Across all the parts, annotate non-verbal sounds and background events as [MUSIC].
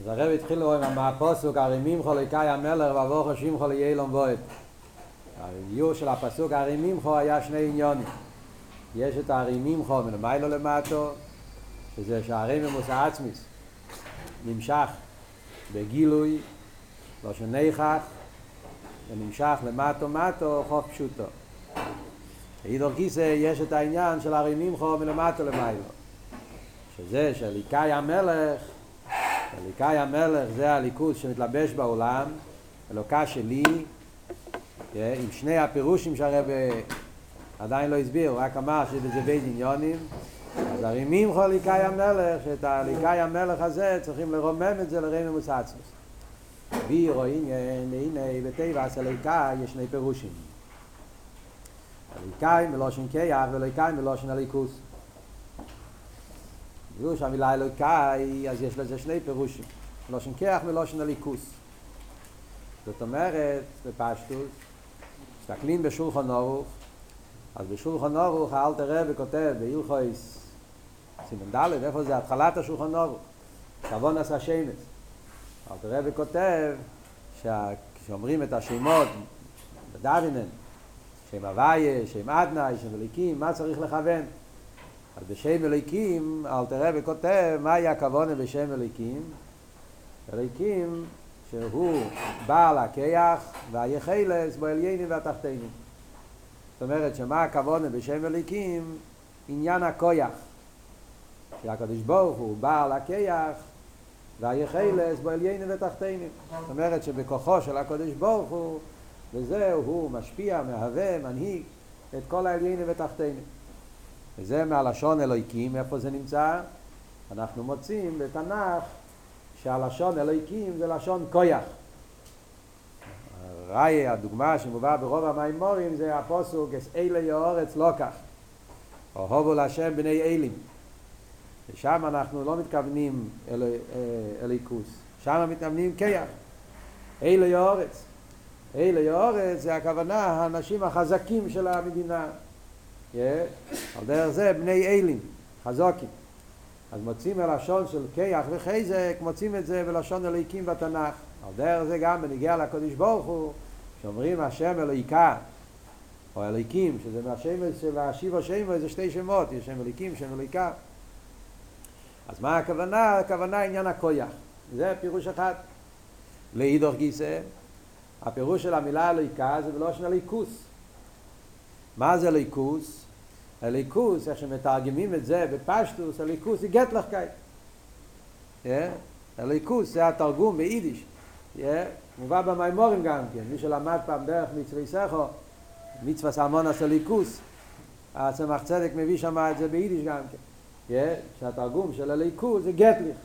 אז הרב התחיל לראות עם הפוסוק, הרימים חוליקאי המלך ועבור חושבים חולי ילום בועט. האיור של הפסוק הרימים חו היה שני עניונים. יש את הרימים חו מלמיילו למטו, שזה שערי ממוס העצמיס, נמשך בגילוי, לא שניכך, ונמשך למטו מטו חוף פשוטו. אידור גיסא יש את העניין של הרימים חו מלמטו למיילו. שזה שליקאי המלך אליקאי המלך זה הליכוז שמתלבש בעולם, אלוקה שלי, עם שני הפירושים שהרב עדיין לא הסביר, הוא רק אמר שזה בית עניונים, אז הרימים חו אליקאי המלך, שאת אליקאי המלך הזה צריכים לרומם את זה לרמי מוסעצמוס. בירו עניין, הנה בטבע אליקאי יש שני פירושים. אליקאי מלושן קייח ואליקאי מלושן הליכוס. פירוש המילה אלוקאי, אז יש לזה שני פירושים. מלושן כיח מלושן הליכוס. זאת אומרת, בפשטוס, מסתכלים בשולחן אורוך, אז בשולחן אורוך האלתר רבי כותב בהילכויס סימן ד', איפה זה התחלת השולחן אורוך? כבון עשה שמץ. האלתר רבי כותב כשאומרים את השמות בדוינן, שם הוויה, שם אדנאי, שם אליקים, מה צריך לכוון? אז בשם אליקים, אל תראה וכותב, מהי הכוונה בשם אליקים? אליקים שהוא בעל הכיח והיחלס בו עליינים והתחתינים. זאת אומרת, שמה הכוונה בשם אליקים? עניין הכויח. שהקדוש ברוך הוא בעל הכיח והיחלס בו עליינים ותחתינים. זאת אומרת שבכוחו של הקדוש ברוך הוא, וזהו, הוא משפיע, מהווה, מנהיג את כל העליינים ותחתינים. וזה מהלשון אלוהיקים, איפה זה נמצא? אנחנו מוצאים בתנ"ך שהלשון אלוהיקים זה לשון כויח. ראי, הדוגמה שמובאה ברוב המימורים זה הפוסוק אס אלה יאורץ לא כך. אוהבו להשם בני אלים. ושם אנחנו לא מתכוונים אל, אליקוס, שם מתכוונים כיח. אלה יאורץ. אלה יאורץ זה הכוונה האנשים החזקים של המדינה. על דרך זה בני אלים, חזוקים. אז מוצאים הלשון של כיח וחזק, מוצאים את זה בלשון אלוהיקים בתנ"ך. על דרך זה גם בניגיע לקודש ברוך הוא, שאומרים השם אלוהיקה, או אלוהיקים, שזה מהשם של השיבו שמו, זה שתי שמות, יש שם אלוהיקים, שם אלוהיקה. אז מה הכוונה? הכוונה עניין הכויח. זה פירוש אחד. לאידוך גיסא, הפירוש של המילה אלוהיקה זה בלושן אלוהיקוס. מה זה אלוהיקוס? הליכוס, איך שמתרגמים את זה בפשטוס, הליכוס היא גטלחקייט. הליכוס זה התרגום ביידיש. מובא במימורים גם כן, מי שלמד פעם דרך מצווי סכו, מצווה סלמון עשה ליכוס, הצמח צדק מביא שם את זה ביידיש גם כן. שהתרגום של הליכוס זה גטליך.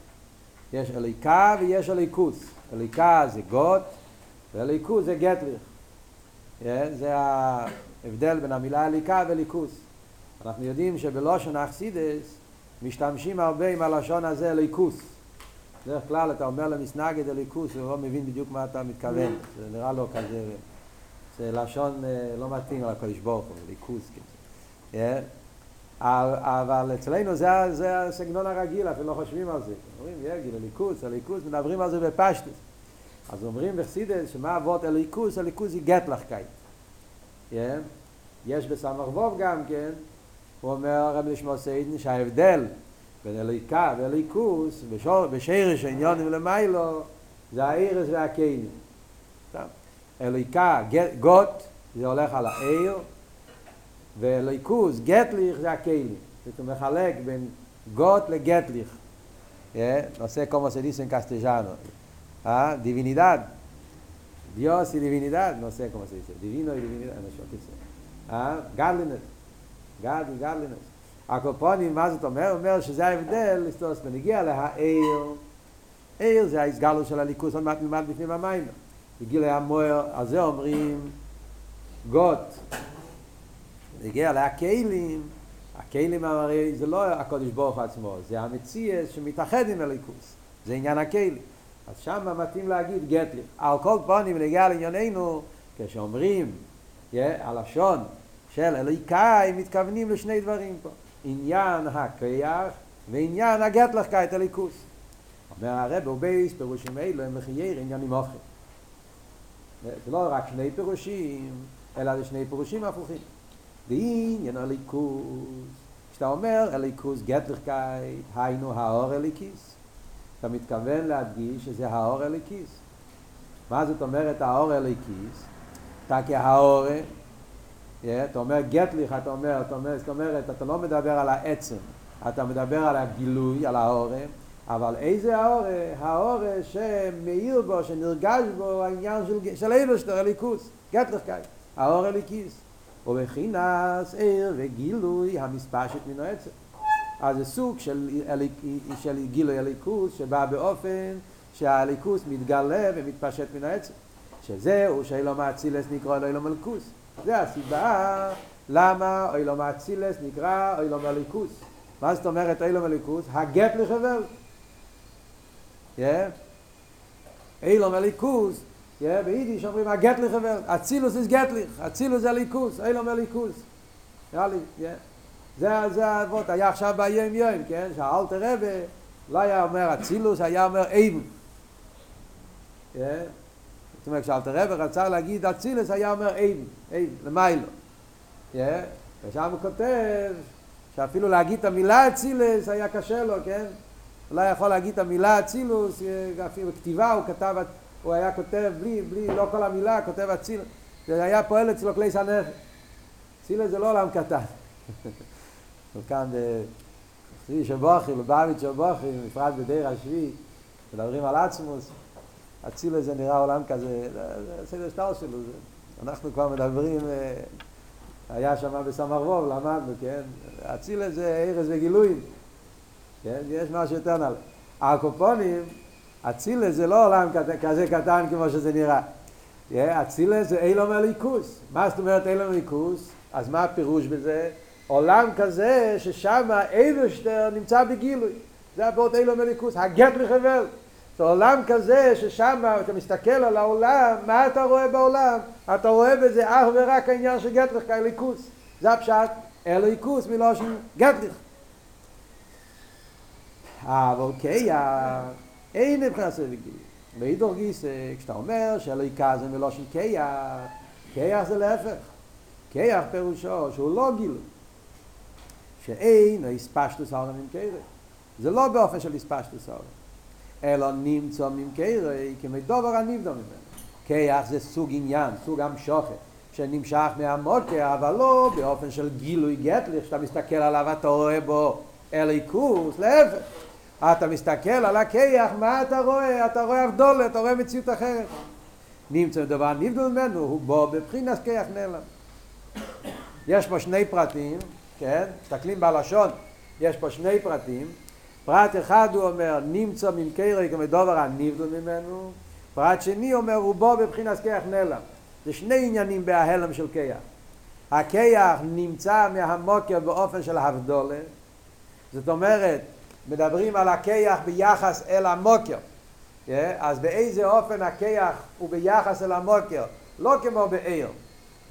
יש אליקה ויש אליקוס. אליקה זה גוט, ואליקוס זה גטליך. זה ההבדל בין המילה אליקה וליכוס. אנחנו יודעים שבלושן אכסידס משתמשים הרבה עם הלשון הזה ליכוס. בדרך כלל אתה אומר למסנגד אליקוס, הוא לא מבין בדיוק מה אתה מתכוון. זה נראה לו כזה, זה לשון לא מתאים לקדוש ברוך הוא, ליכוס. כאילו. אבל אצלנו זה, זה הסגנון הרגיל, אפילו לא חושבים על זה. אומרים, יגיל, אליקוס, אליקוס, מדברים על זה בפשטוס. אז אומרים בחסידס, שמה אבות אליקוס? אליקוס היא גטלחקייט. יש בסמ"ך ווב גם כן, הוא אומר הרב לשמוע סיידן שההבדל בין אליקה ואליקוס בשור, בשרש העניונים למיילו זה האירס והקיינים. אליקה גוט זה הולך על האיר ואליקוס גטליך זה הקיינים. זאת אומרת מחלק בין גוט לגטליך. נושא כמו סדיסן קסטג'אנו דיבינידד דיוס היא דיבינידד נושא כמו סדיסן דיבינו היא דיבינידד אני שואל כסף גדלינס גדי, גדלינס. הקופונים, מה זאת אומר? אומר שזה ההבדל, לסטוס בנגיע להעיר. עיר זה ההסגלו של הליכוס, עוד מעט נלמד בפנים המים. בגיל המוער, על זה אומרים גות. נגיע להכלים, הכלים הרי זה לא הקודש ברוך עצמו, זה המציאס שמתאחד עם הליכוס. זה עניין הכלים. אז שם מתאים להגיד גטלי. על כל פונים נגיע לענייננו, כשאומרים, הלשון, של אליקאי מתכוונים לשני דברים פה. עניין הכיח ועניין הגטלחקייט הליכוס. אומר הרב הוא בייס פירושים אלו הם לחייר עניינים הופכים זה לא רק שני פירושים אלא זה שני פירושים הפוכים. דעניין הליכוס כשאתה אומר הליכוס גטליכקייט היינו האור הליקיס אתה מתכוון להדגיש שזה האור הליקיס מה זאת אומרת האור הליקיס? אתה כהאור אתה אומר גטליך אתה אומר, אתה אומר, זאת אומרת אתה לא מדבר על העצם אתה מדבר על הגילוי, על האורם אבל איזה האור? האור שמאיר בו, שנרגש בו העניין של, של הליכוס, גטליכקייט, האור הליקיס. ובחינס עיר וגילוי המספשת מן העצם. אז זה סוג של, של גילוי הליכוס שבא באופן שהליכוס מתגלה ומתפשט מן העצם. שזהו שאילו מאצילס נקרא אילו מלכוס. זה הסיבה למה אילו מאצילס נקרא אילו מלכוס. מה זאת אומרת אילו מלכוס? הגט לחבל. אילו מלכוס Ja, ביידיש אומרים welt, a zilus is getlich, a zilus a likus, elo me likus. Ja, ja. זה זה וואט היה עכשיו ביום יום, כן? שאלת רב, לא היה אומר אצילוס, היה אומר אייב. אומרת, שאלת רב רצה להגיד אצילוס, היה אומר אייב, אייב, למיילו. כן? ושם הוא כותב שאפילו להגיד את המילה אצילוס היה קשה לו, כן? אולי יכול להגיד את המילה אצילוס, אפילו כתיבה הוא כתב הוא היה כותב בלי, בלי, לא כל המילה, כותב אציל, זה היה פועל אצלו כלי סנכת. אצילה זה לא עולם קטן. [LAUGHS] כאן בחסידי שבוכי, לבביץ' שבוכי, בפרט בדיר השביעי, מדברים על עצמוס, אצילה זה נראה עולם כזה, זה סדר שטר שלו, זה, אנחנו כבר מדברים, היה שם בסמרבוב, למדנו, כן? אצילה זה ארז וגילויים, כן? יש משהו יותר נעלה. הקופונים, אצילה זה לא עולם כזה קטן כמו שזה נראה. אצילה זה אילום הליכוס. מה זאת אומרת אילום הליכוס? אז מה הפירוש בזה? עולם כזה ששם אייברשטר נמצא בגילוי. זה הבאות אילום הליכוס, הגט לחבל. זה עולם כזה ששם אתה מסתכל על העולם, מה אתה רואה בעולם? אתה רואה בזה אך ורק העניין של גט לך, הליכוס. זה הפשט, אליקוס מלושן גט לך. אבל כיח אין מבחינת רגיל. ואידור גיס, כשאתה אומר שלא יקז זה מלושן קייח, קייח זה להפך. קייח פירושו שהוא לא גיל. שאין הספשטוס העולם עם קיירה. זה לא באופן של הספשטוס העולם. אלא נמצא קיירה כמדובר הנבדו ממנו. קייח זה סוג עניין, סוג המשוכת. שנמשך מהמוקר, אבל לא באופן של גילוי גטליך, שאתה מסתכל עליו אתה רואה בו אליקוס, להפך. אתה מסתכל על הכיח, מה אתה רואה? אתה רואה אבדולה, אתה רואה מציאות אחרת. נמצא דבר נבדל ממנו, הוא בו בבחינס כיח נעלם. יש פה שני פרטים, כן? מסתכלים בלשון, יש פה שני פרטים. פרט אחד הוא אומר, נמצא ממקרי כמדובר הנבדל ממנו. פרט שני אומר, הוא בו בבחינס כיח נעלם. זה שני עניינים בההלם של כיח. הכיח נמצא מהמוקר באופן של הבדולה. זאת אומרת, מדברים על הכיח ביחס אל המוקר. Yeah, אז באיזה אופן הכיח הוא ביחס אל המוקר? לא כמו בעיר.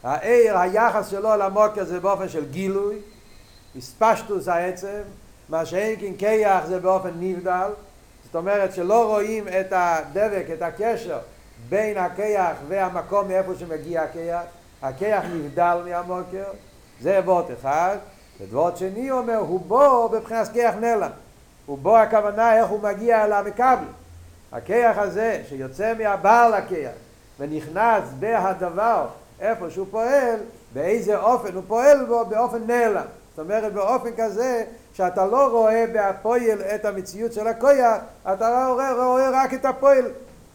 העיר, היחס שלו למוקר זה באופן של גילוי, הספשטוס העצם, מה שאין כן כיח זה באופן נבדל, זאת אומרת שלא רואים את הדבק, את הקשר בין הכיח והמקום מאיפה שמגיע הכיח, הכיח נבדל מהמוקר, זה וורט אחד, ודבורט שני אומר, הוא בו בבחינת כיח נעלם. ובו הכוונה איך הוא מגיע אל המקבל. הכיח הזה שיוצא מהבעל הכיח ונכנס בהדבר איפה שהוא פועל, באיזה אופן הוא פועל בו באופן נעלם. זאת אומרת באופן כזה שאתה לא רואה בהפועל את המציאות של הכויח, אתה לא רואה, רואה רק את הפועל.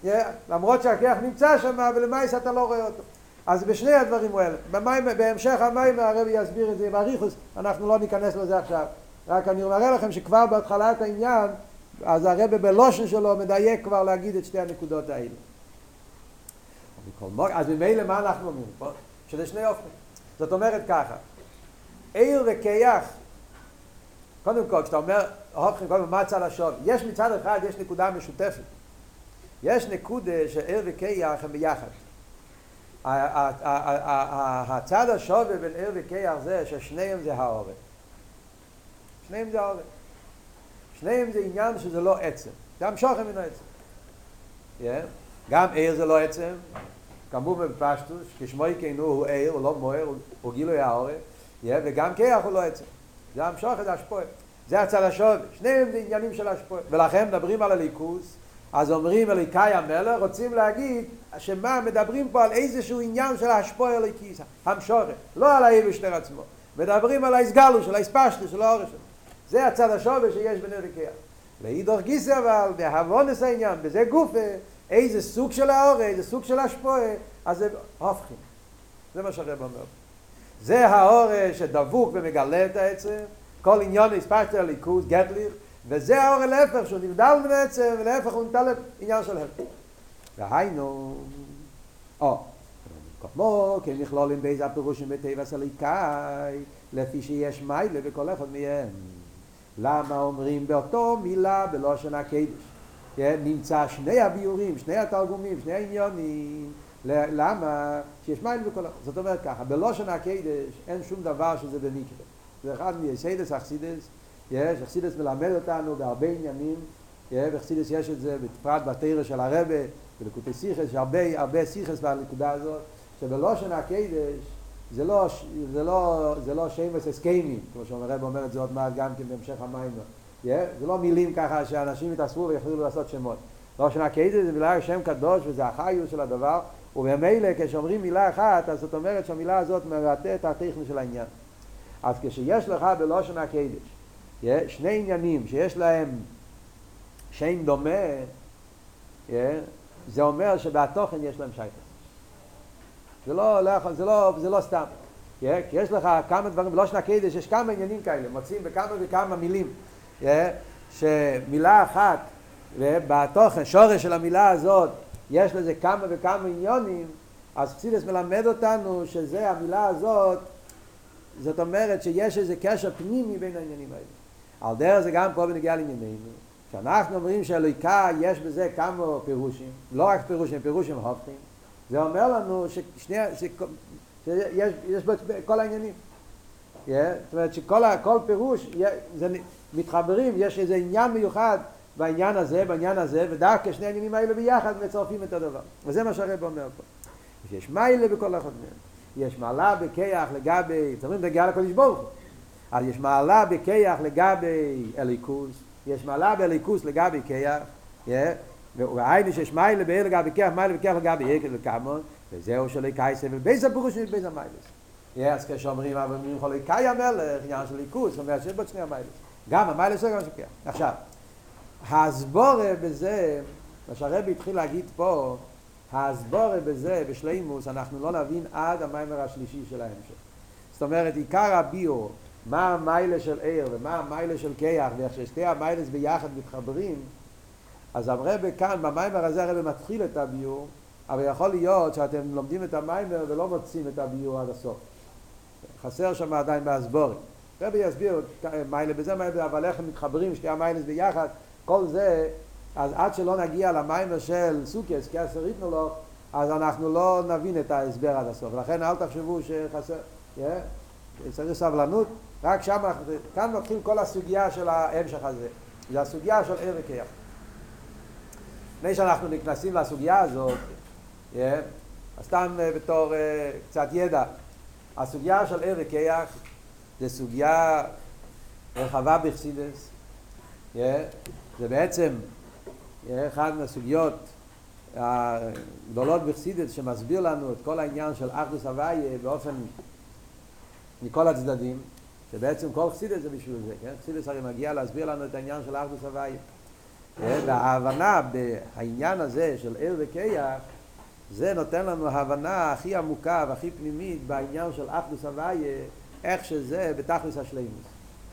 Yeah, למרות שהכיח נמצא שם, ולמעשה אתה לא רואה אותו. אז בשני הדברים האלה, במים, בהמשך המים הרבי יסביר את זה עם אריכוס, אנחנו לא ניכנס לזה עכשיו. רק אני מראה לכם שכבר בהתחלת העניין, אז הרבה בלושן שלו מדייק כבר להגיד את שתי הנקודות האלה. אז ממילא מה אנחנו אומרים פה? שזה שני אופנים. זאת אומרת ככה, עיר וכיח, קודם כל, כשאתה אומר, הופכים קודם מה צד השווה? יש מצד אחד, יש נקודה משותפת. יש נקודה שעיר וכיח הם ביחד. הצד השווה בין עיר וכיח זה ששניהם זה העורף. שניהם זה העורף. שניהם זה עניין שזה לא עצם. זה המשוכן מן העצם. Yeah. גם עיר זה לא עצם, כמובן בפשטוס, כשמוי כנו הוא עיר, הוא לא מוער, הוא גילוי העורף. וגם כיח הוא לא עצם. זה המשוכן, זה השפועה. זה הצד השווה, שניהם זה עניינים של השפועה. ולכן מדברים על הליכוס, אז אומרים אליקאי המלך, רוצים להגיד שמה, מדברים פה על איזשהו עניין של השפועה אליקי, המשורת, לא על האיבשטר עצמו. מדברים על ההסגלו של ההספשטו של האורש שלו. זה הצד השווה שיש בין אליקיה. לאידור גיסא אבל, בהבונס העניין, בזה גופה, איזה סוג של האור, איזה סוג של השפועה, אז זה הופכים. זה מה שהרב אומר. זה האור שדבוק ומגלה את העצם, כל עניון הספשטו הליכוז, גטליך, וזה האור להפך, שהוא נבדל מן העצם, ולהפך הוא נטל עניין של הפך. והיינו, או, כמו כן נכלולים באיזה הפירושים בטבע סליקאי, לפי שיש מיילה בכל אחד מהם. למה אומרים באותו מילה בלושן הקדש? כן, נמצא שני הביורים, שני התרגומים, שני העניונים. למה? שיש מיילה בכל אחד. זאת אומרת ככה, בלושן הקדש אין שום דבר שזה במקרה. זה אחד מייסיידס אכסידס, יש, אכסידס מלמד אותנו בהרבה עניינים, ואכסידס יש את זה בפרט בתרא של הרבה, בלקוטי סיכס, יש הרבה, הרבה סיכס בנקודה הזאת, שבלושן הקדש זה לא, זה לא, זה לא שמש הסכימים, כמו שאומר הרב אומר את זה עוד מעט גם כן בהמשך המים, yeah, זה לא מילים ככה שאנשים יתאספו ויחזרו לעשות שמות. לושן הקדש זה מילה שם קדוש וזה החיוס של הדבר, ובמילא כשאומרים מילה אחת, אז זאת אומרת שהמילה הזאת מבטא את הטכני של העניין. אז כשיש לך בלושן הקדש שני עניינים שיש להם שם דומה, זה אומר שבתוכן יש להם שייכות. זה לא, לא, זה לא, זה לא סתם. כי יש לך כמה דברים, בלושן הקדש יש כמה עניינים כאלה, מוצאים בכמה וכמה מילים. שמילה אחת, ובתוכן, שורש של המילה הזאת, יש לזה כמה וכמה עניונים, אז חסידס מלמד אותנו שזה, המילה הזאת, זאת אומרת שיש איזה קשר פנימי בין העניינים האלה. על דרך זה גם פה בנגיע לענייננו, כשאנחנו אומרים שאלוהיקה יש בזה כמה פירושים, לא רק פירושים, פירושים הופכים, זה אומר לנו ששני, שיש, יש בו כל העניינים. Yeah, זאת אומרת שכל כל פירוש, זה מתחברים, יש איזה עניין מיוחד בעניין הזה, בעניין הזה, ודווקא שני העניינים האלה ביחד מצרפים את הדבר. וזה מה שהרב אומר פה. יש מיילה בכל אחד מהם. יש מעלה בכיח לגבי, זאת אומרת, נגיע לקודש ברוך הוא. אז יש מעלה בכיח לגבי אליקוס, יש מעלה באליקוס לגבי כיח, והיינו שיש מיילה באל לגבי כיח, מיילה בכיח לגבי יקל וקמון, וזהו שלא קייסה, ובייס הפירוש של בייס המיילס. אז כשאומרים, אבל אומרים חולי קאי המלך, עניין של ליקוס, זאת אומרת שיש בו שני המיילס. גם המיילס זה גם של כיח. עכשיו, ההסבורה בזה, מה שהרבי התחיל להגיד פה, ההסבורה בזה, בשלימוס, אנחנו לא נבין עד המיימר השלישי של ההמשך. זאת אומרת, עיקר הביור, מה המיילה של עיר ומה המיילה של כיח ואיך ששתי המיילס ביחד מתחברים אז הרבה כאן במיימר הזה הרבה מתחיל את הביור אבל יכול להיות שאתם לומדים את המיימר ולא מוצאים את הביור עד הסוף חסר שם עדיין בהסבורת רבי יסביר מיילה בזה מיילה אבל איך הם מתחברים שתי המיילס ביחד כל זה אז עד שלא נגיע למיימר של סוכס כי עשר ייתנו לו אז אנחנו לא נבין את ההסבר עד הסוף לכן אל תחשבו שחסר yeah. צריך סבלנות רק שם, כאן מתחיל כל הסוגיה של ההמשך הזה. זה הסוגיה של ער וכיח. לפני שאנחנו נכנסים לסוגיה הזאת, yeah, אז סתם uh, בתור uh, קצת ידע, הסוגיה של ער וכיח זה סוגיה רחבה בחסידס, yeah, זה בעצם yeah, אחד מהסוגיות הגדולות בחסידס שמסביר לנו את כל העניין של אחדוס הוויה באופן מכל הצדדים, שבעצם כל חסידס זה בשביל זה, כן? חסידס הרי מגיע להסביר לנו את העניין של אחדוס הוויה. וההבנה בעניין הזה של ער וכיח, זה נותן לנו הבנה הכי עמוקה והכי פנימית בעניין של אחדוס הוויה, איך שזה בתכלס השלימוס.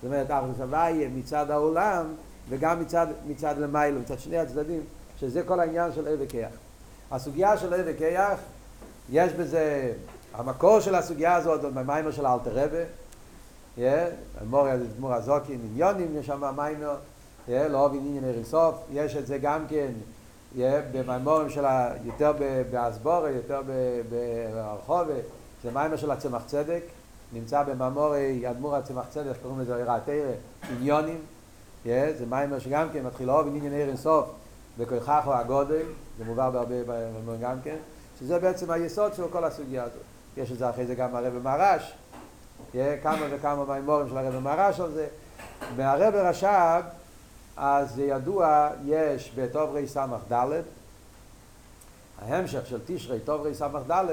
זאת אומרת, אחדוס הוויה מצד העולם וגם מצד, מצד למיילו, מצד שני הצדדים, שזה כל העניין של ער וכיח. הסוגיה של ער וכיח, יש בזה, המקור של הסוגיה הזאת, במיימר של אלתר רבה, מור מור הזוקין עניונים יש שם מיימר לא אוהב עניין הריסוף יש את זה גם כן במיימורים של יותר באסבור יותר ברחוב זה מיימר של הצמח צדק נמצא במיימורי אדמו"ר הצמח צדק קוראים לזה עירה תרא עניונים זה מיימר שגם כן מתחיל אוהב עניין עיר אינסוף וכויכך הוא הגודל, זה מובא בהרבה מיימרים גם כן, שזה בעצם היסוד של כל הסוגיה הזאת. יש את זה אחרי זה גם הרב מרש, כמה וכמה מיימורים של הרב מרש על זה. מהרב רש"ב, אז זה ידוע, יש בתוברי ס"ד, ההמשך של תשרי, תוברי ס"ד,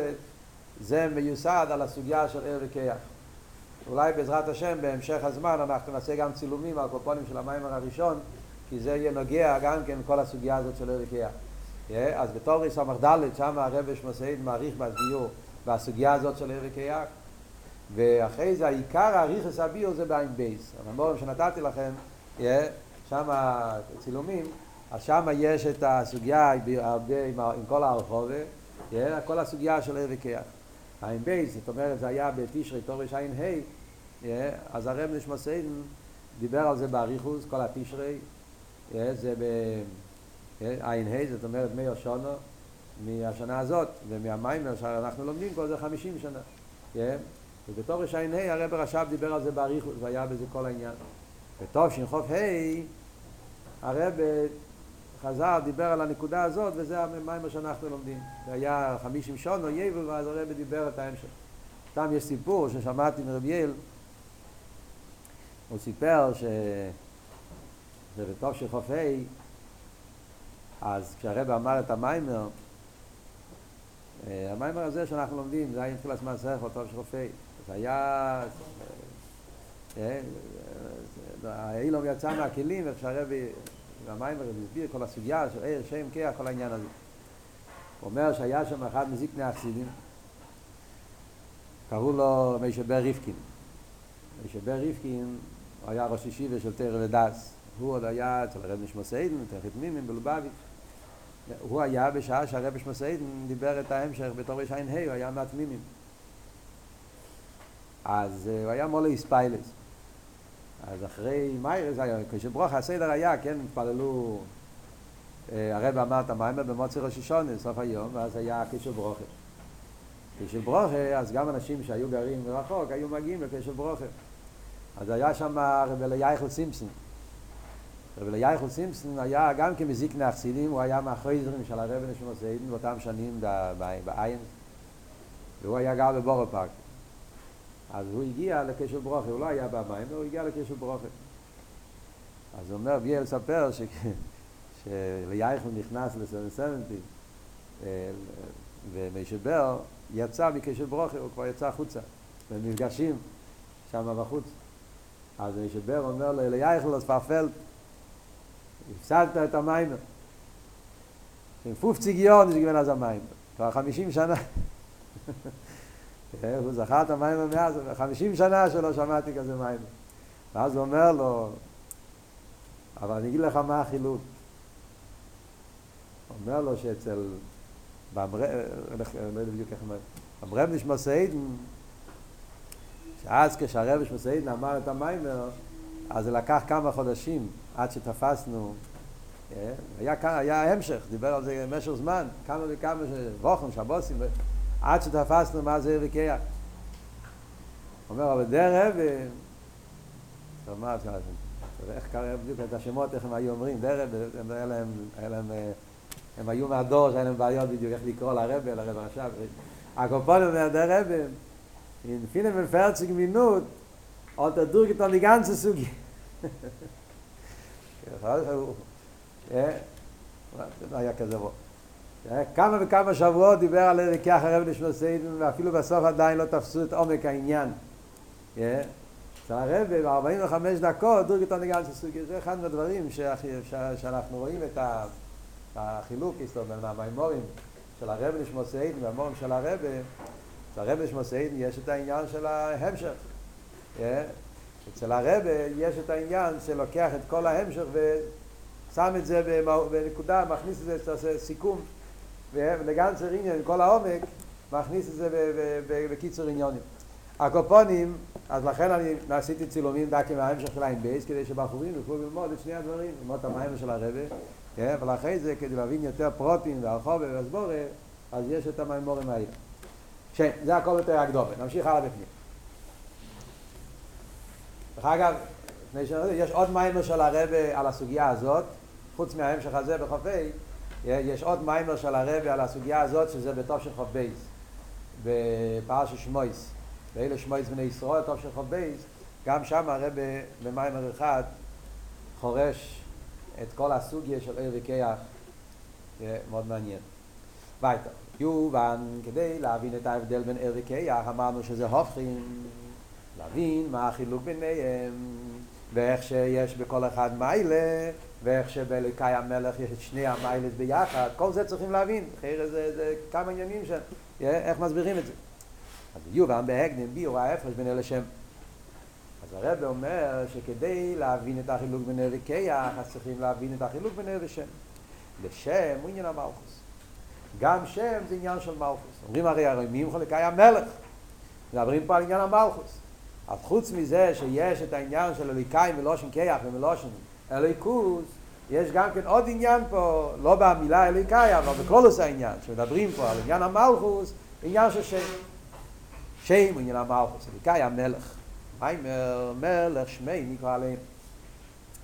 זה מיוסד על הסוגיה של ער וכיח. אולי בעזרת השם בהמשך הזמן אנחנו נעשה גם צילומים על קופונים של המיימר הראשון, כי זה יהיה נוגע גם כן כל הסוגיה הזאת של ער וכיח. אז בתור ס"ד, שם הרב שמסעיד מעריך בהסביור בסוגיה הזאת של ער וכיח, ואחרי זה העיקר האריכס הביור זה בעין בייס. הממורים שנתתי לכם, שם צילומים, אז שם יש את הסוגיה עם, עם כל הרחובה, כל הסוגיה של ער וכיח. עין בייס, זאת אומרת זה היה בתשרי תורש עין ה', אז הרב נשמסיידן דיבר על זה באריכוס, כל התשרי, זה בעין ה', זאת אומרת מאיר שונו, מהשנה הזאת, ומהמיימר שאנחנו לומדים פה זה חמישים שנה. ובתורש עין ה' הרב רש"ב דיבר על זה באריכוס, והיה בזה כל העניין. וטוב שנחוף ה', הרב חזר, דיבר על הנקודה הזאת, וזה המיימר שאנחנו לומדים. זה היה חמישים שון או יבל, ואז הרב דיבר את ההמשך. סתם יש סיפור ששמעתי מרבי יעל, הוא סיפר ש... שבטוב של חופי, אז כשהרב אמר את המיימר, המיימר הזה שאנחנו לומדים, זה היה עם תחילת סך, טוב של חופי. זה היה... האילום יצא מהכלים, איך שהרבי והמיימר הסביר כל הסוגיה של עיר, שם, כיח, כל העניין הזה. הוא אומר שהיה שם אחד מזיקני החסידים, קראו לו מישבר ריפקין. מישבר ריפקין הוא היה ראש ישיבה של תרא ודס. הוא עוד היה אצל הרב נשמוסיידן, תכף מימים בלובביץ'. הוא היה בשעה שהרב נשמוסיידן דיבר את ההמשך בתור יש עין ה', הוא היה מהתמימים. אז הוא היה מולי איספיילס. אז אחרי מיירס כשברוך הסדר היה, כן, התפללו, הרב אמר את המיימר במוצר ראש השונה, סוף היום, ואז היה קשר ברוכה. קשר ברוכה, אז גם אנשים שהיו גרים רחוק, היו מגיעים לקשר ברוכה. אז היה שם רב אליייכל סימפסון. רב אליייכל סימפסון היה גם כמזיק נחסידים, הוא היה מהחויזרים של הרב נשמע סיידן באותם שנים בעין, והוא היה גר בבורו פארק. אז הוא הגיע לקשר ברוכה, הוא לא היה במים, הוא הגיע לקשר ברוכה. אז הוא אומר, ביה לספר ש... [LAUGHS] שלייכל נכנס לסנסנטי ומישבר יצא מקשר ברוכה, הוא כבר יצא החוצה, במפגשים שם בחוץ. אז מישבר אומר לו, לייכל אז פרפלט, הפסדת את המים. עם פופציג יון יש גבין אז המים. כבר חמישים שנה. [LAUGHS] הוא זכר את המים מאז, חמישים שנה שלא שמעתי כזה מים. ואז הוא אומר לו, אבל אני אגיד לך מה החילוק. אומר לו שאצל, לא יודע בדיוק איך אומר, במרב נשמע סיידן, שאז כשהרב נשמע סיידן אמר את המיימר, אז זה לקח כמה חודשים עד שתפסנו, היה, היה המשך, דיבר על זה במשך זמן, כמה וכמה, ווכם, שבוסים, עד שתפסנו מה זה רקיח. אומר, אבל דר רבי, איך קרה בדיוק את השמות, איך הם היו אומרים, דר רבי, להם, היה להם, הם היו מהדור שהיה להם בעיות בדיוק איך לקרוא לרבי, לרבי עכשיו. הקופונים אומר, דר רבי, in vielen von 40 Minuten hat er durchgetan die ganze Sugi. [LAUGHS] Ja, היה כזה בו. כמה וכמה שבועות דיבר על אליקח הרב נשמע סיידן, ואפילו בסוף עדיין לא תפסו את עומק העניין. הרב ב-45 דקות דורגת הנגן של סוגיה, זה אחד מהדברים שאנחנו רואים את החילוק בין המימורים של הרב נשמע סיידן והמורים של הרב, הרב נשמע סיידן יש את העניין של ההמשך. אצל הרב יש את העניין שלוקח את כל ההמשך ושם את זה בנקודה, מכניס את זה, עושה סיכום. ולגנצר עניין, כל העומק, מכניס את זה בקיצור עניונים. הקופונים, אז לכן אני עשיתי צילומים דקי מההמשך של העין בייס, כדי שבחורים יוכלו ללמוד את שני הדברים, ללמוד את המים של הרבה, אבל אחרי זה, כדי להבין יותר פרוטין והרחוב והסבורה, אז יש את המימורים האלה. שם, זה הכל יותר הקדומה. נמשיך הלאה בפנים. דרך אגב, יש עוד מיימר של הרבה על הסוגיה הזאת, חוץ מההמשך הזה בחופי, יש עוד מיימר של הרבה על הסוגיה הזאת, שזה בתוף של חוף בייס, בפרש שמויס, ואלה שמויס בני ישראל, תוף של חוף בייס, גם שם הרבה במיימר אחד חורש את כל הסוגיה של עיר וכיח, מאוד מעניין. weiter. יובן, כדי להבין את ההבדל בין ער וכיח, אמרנו שזה הופכים, להבין מה החילוק ביניהם, ואיך שיש בכל אחד מיילה, ואיך שבאלוקי המלך יש את שני המיילס ביחד, כל זה צריכים להבין, אחרי זה, זה כמה עניינים שם, איך מסבירים את זה. אז יובן בהגנם ביור ההפרש בין אלה שם. אז הרב אומר שכדי להבין את החילוק בין ער וכיח, אז צריכים להבין את החילוק בין ער ושם. לשם הוא עניין המלכוס. גם שם זה עניין של מלכוס. אומרים הרי הרי מי חלקי המלך? מדברים פה על עניין המלכוס. אז חוץ מזה שיש את העניין של אליקאי מלושן כיח ומלושן אליקוס, יש גם כן עוד עניין פה, לא במילה אליקאי, אבל עושה העניין, שמדברים פה על עניין המלכוס, עניין של שם. שם הוא עניין המלכוס, אליקאי המלך. מה אומר מלך שמי נקרא עליהם?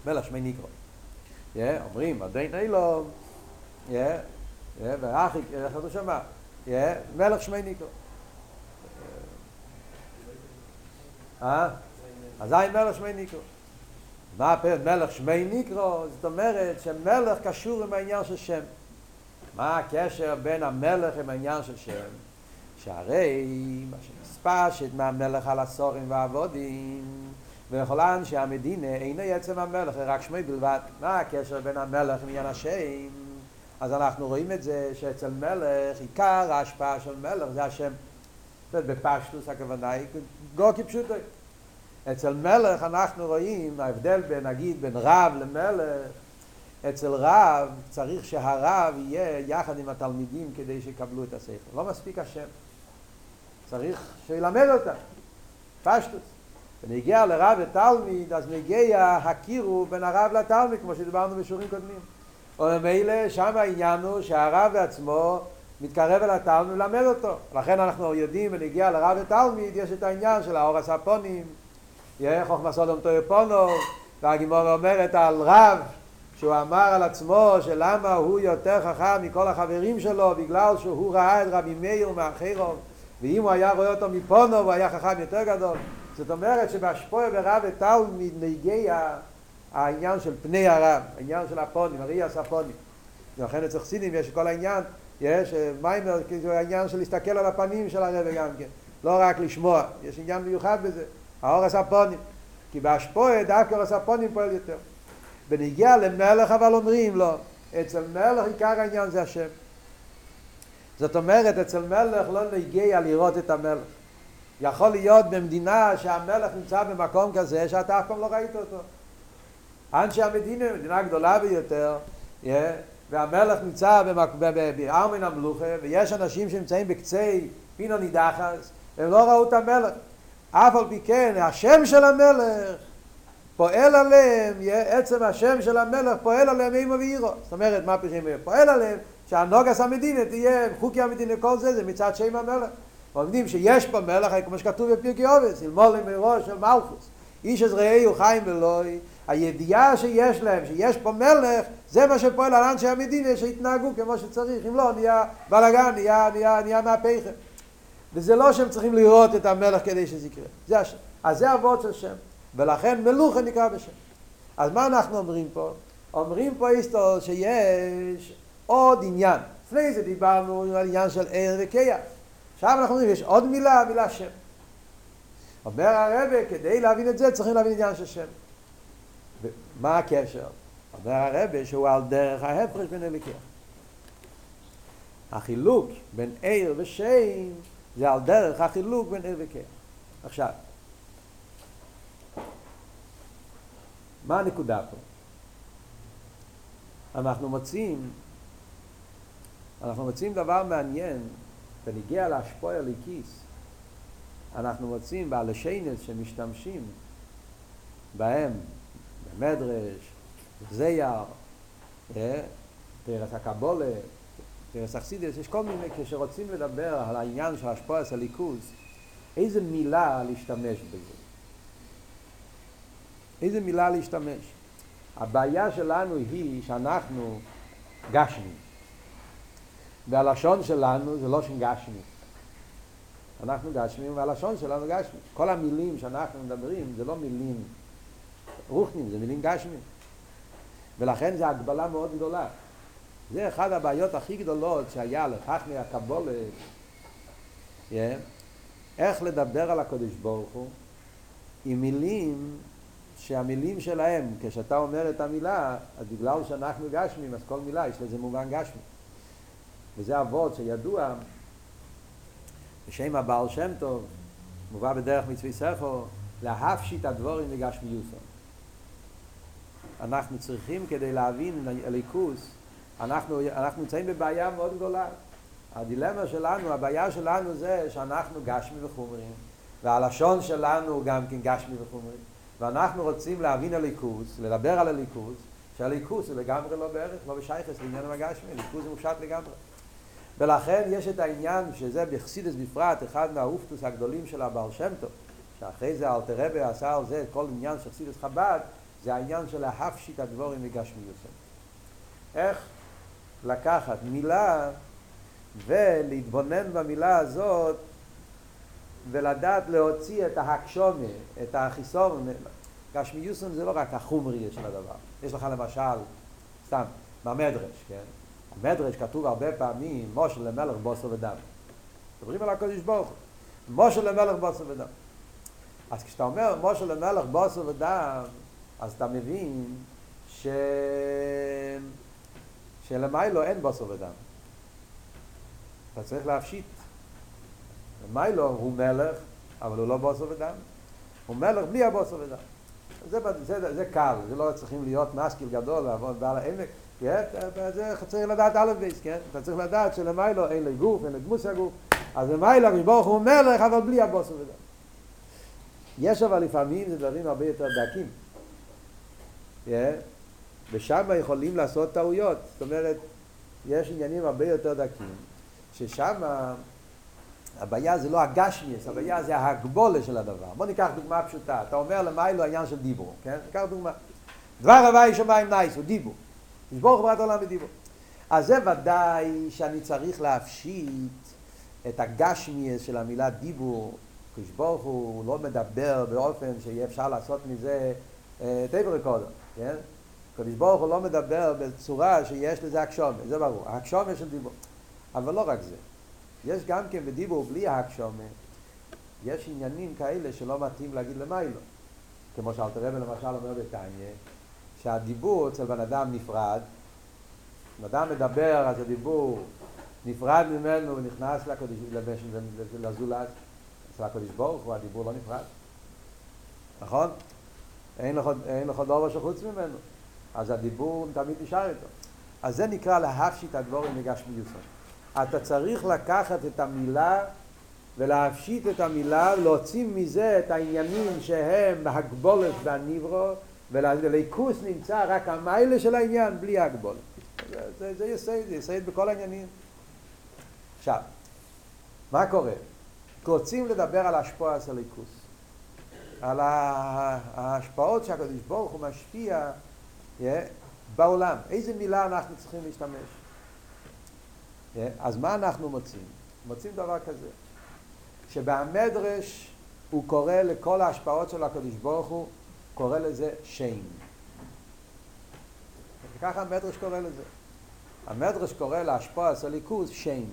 מלך שמי נקרא. Yeah, אומרים, עדיין אילום, yeah, ואחי, איך אתה שומע? מלך שמי ניקרו. אה? אזי מלך שמי ניקרו. מה הפרט מלך שמי ניקרו? זאת אומרת שמלך קשור עם העניין של שם. מה הקשר בין המלך עם העניין של שם? שהרי מה שנספשת מהמלך על הסורים והעבודים ולכולן שהמדינה אינו עצם המלך, רק שמי בלבד. מה הקשר בין המלך עם עניין השם? אז אנחנו רואים את זה שאצל מלך, עיקר ההשפעה של מלך זה השם. בפשטוס הכוונה היא גוקי פשוטו. אצל מלך אנחנו רואים ההבדל בין, נגיד, בין רב למלך. אצל רב צריך שהרב יהיה יחד עם התלמידים כדי שיקבלו את הספר. לא מספיק השם. צריך שילמד אותם. פשטוס. ונגיע לרב ותלמיד, אז מגיע הכירו בין הרב לתלמיד, כמו שדיברנו בשיעורים קודמים. וממילא שם העניין הוא שהרב בעצמו מתקרב אל התלמיד ולמד אותו. לכן אנחנו יודעים ונגיע לרב ותלמיד, יש את העניין של האור הספונים, חוכמה סודום טויר פונו, והגימור אומרת על רב, שהוא אמר על עצמו שלמה הוא יותר חכם מכל החברים שלו, בגלל שהוא ראה את רבי מאיר מאחרו, ואם הוא היה רואה אותו מפונו הוא היה חכם יותר גדול. זאת אומרת שבהשפוע ברב ותלמיד נגיע העניין של פני הרב, העניין של הפונים, הריאס הפונים. לכן אצל חסידים יש כל העניין, יש מיימר, כאילו העניין של להסתכל על הפנים של הרב גם כן, לא רק לשמוע, יש עניין מיוחד בזה, האורס הפונים. כי בהשפועה דווקא אורס הפונים פועל יותר. בנגיע למלך אבל אומרים לו, אצל מלך עיקר העניין זה השם. זאת אומרת, אצל מלך לא נגיע לראות את המלך. יכול להיות במדינה שהמלך נמצא במקום כזה שאתה אף פעם לא ראית אותו. אנשי המדינה, מדינה גדולה ביותר, yeah, והמלך נמצא בארמן המלוכה, ויש אנשים שנמצאים בקצה פינו נידחס, והם לא ראו את המלך. אף על פי כן, השם של המלך פועל עליהם, yeah, עצם השם של המלך פועל עליהם אימו ואירו. זאת אומרת, מה פשוט פועל עליהם? שהנוגס המדינה תהיה, חוקי המדינה, כל זה, זה מצד שם המלך. עומדים שיש פה מלך, כמו שכתוב בפרקי עובס, אלמולים מראש של מלכוס. איש אז ראיהו חיים ולוי, הידיעה שיש להם, שיש פה מלך, זה מה שפועל על אנשי המדינה שהתנהגו כמו שצריך, אם לא נהיה בלאגן, נהיה, נהיה, נהיה מהפכם. וזה לא שהם צריכים לראות את המלך כדי שזה יקרה, זה השם. אז זה אבות של שם, ולכן מלוכה נקרא בשם. אז מה אנחנו אומרים פה? אומרים פה איסטור שיש עוד עניין. לפני זה דיברנו על עניין של ער וקייח. עכשיו אנחנו אומרים, יש עוד מילה, מילה שם. אומר הרבה, כדי להבין את זה צריכים להבין עניין של שם. מה הקשר? אומר הרבה שהוא על דרך ההפרש בין אליקיה. החילוק בין עיר ושם זה על דרך החילוק בין עיר וקר. עכשיו, מה הנקודה פה? אנחנו מוצאים, אנחנו מוצאים דבר מעניין, ונגיע להשפוע אליקיס, אנחנו מוצאים בעלי שמשתמשים בהם מדרש, זייר, תרס הקבולה, תרס אכסידס, יש כל מיני, כשרוצים לדבר על העניין של השפועס הליכוז, איזה מילה להשתמש בזה? איזה מילה להשתמש. הבעיה שלנו היא שאנחנו גשמים. והלשון שלנו זה לא שם גשמי. אנחנו גשמים והלשון שלנו גשמי. כל המילים שאנחנו מדברים זה לא מילים רוחנים, זה מילים גשמים. ולכן זו הגבלה מאוד גדולה. זה אחת הבעיות הכי גדולות שהיה לכך מהקבולה, yeah, איך לדבר על הקדוש ברוך הוא עם מילים שהמילים שלהם, כשאתה אומר את המילה, אז בגלל שאנחנו גשמים, אז כל מילה יש לזה מובן גשמי. וזה אבות שידוע בשם הבעל שם טוב, מובא בדרך מצווי ספר, להפשיט הדבורים לגשמיוסו. אנחנו צריכים כדי להבין הליכוס, אנחנו, אנחנו נמצאים בבעיה מאוד גדולה. הדילמה שלנו, הבעיה שלנו זה שאנחנו גשמי וחומרים, והלשון שלנו גם כן גשמי וחומרים. ואנחנו רוצים להבין הליכוס, לדבר על הליכוס, שהליכוס הוא לגמרי לא בערך, לא בשייכס לעניין המגשמי, הליכוס הוא מופשט לגמרי. ולכן יש את העניין שזה בחסידס בפרט, אחד מהאופטוס הגדולים של הבעל שם טוב, שאחרי זה אלתר רבי עשה על זה כל עניין של חסידס חב"ד, זה העניין של להפשיט הדבורים מגשמיוסם. איך לקחת מילה ולהתבונן במילה הזאת ולדעת להוציא את ההקשומה, את החיסון. גשמיוסם זה לא רק החומרי של הדבר. יש לך למשל, סתם, במדרש, כן? במדרש כתוב הרבה פעמים, משה למלך בוסר ודם. מדברים על הקודש ברוך הוא. משה למלך בוסר ודם. אז כשאתה אומר משה למלך בוסר ודם, אז אתה מבין ש... שלמיילו אין בוסר ודם. אתה צריך להפשיט. למיילו הוא מלך, אבל הוא לא בוסר ודם. הוא מלך בלי הבוסר ודם. זה, זה, זה קל, זה לא צריכים להיות מסקיל גדול, לעבוד בעל העמק. כן? זה צריך לדעת א' בייס, כן? אתה צריך לדעת שלמיילו אין לי גוף, אין לי דמוס הגוף. אז למיילו מברוך הוא מלך, אבל בלי הבוסר ודם. יש אבל לפעמים זה דברים הרבה יותר דקים. ושם יכולים לעשות טעויות. זאת אומרת, יש עניינים הרבה יותר דקים, ששם הבעיה זה לא הגשמיאס, הבעיה זה ההגבולה של הדבר. בוא ניקח דוגמה פשוטה. אתה אומר למיילו העניין של דיבור, כן? ניקח דוגמה. דבר הוואי שמיים נייס, הוא דיבור. תשבור חברת העולם בדיבור. אז זה ודאי שאני צריך להפשיט את הגשמיאס של המילה דיבור. קדוש ברוך הוא לא מדבר באופן שיהיה אפשר לעשות מזה טייפ רקורדר, כן? קדוש ברוך הוא לא מדבר בצורה שיש לזה הקשומה, זה ברור, הקשומה של דיבור. אבל לא רק זה, יש גם כן בדיבור בלי הקשומה, יש עניינים כאלה שלא מתאים להגיד למיילו. כמו שאלתר רבי למשל אומר בתניא, שהדיבור אצל בן אדם נפרד, בן אדם מדבר אז הדיבור נפרד ממנו ונכנס לקודש, לזולת, אצל הקודש ברוך הוא הדיבור לא נפרד, נכון? אין לך, אין לך דובר שחוץ ממנו, אז הדיבור תמיד נשאר איתו. אז זה נקרא להפשיט הדבורים מגשמיוסון. אתה צריך לקחת את המילה ולהפשיט את המילה, להוציא מזה את העניינים שהם הגבולת והניברו, ולליכוס נמצא רק המיילה של העניין בלי הגבולת. זה, זה, זה יסייד, זה יסייד בכל העניינים. עכשיו, מה קורה? רוצים לדבר על השפוע של הליכוס. על ההשפעות שהקדוש ברוך הוא משפיע בעולם. איזה מילה אנחנו צריכים להשתמש? אז מה אנחנו מוצאים? מוצאים דבר כזה, שבמדרש הוא קורא לכל ההשפעות של הקדוש ברוך הוא, קורא לזה שם. ככה המדרש קורא לזה. המדרש קורא להשפוע ליכוז שם.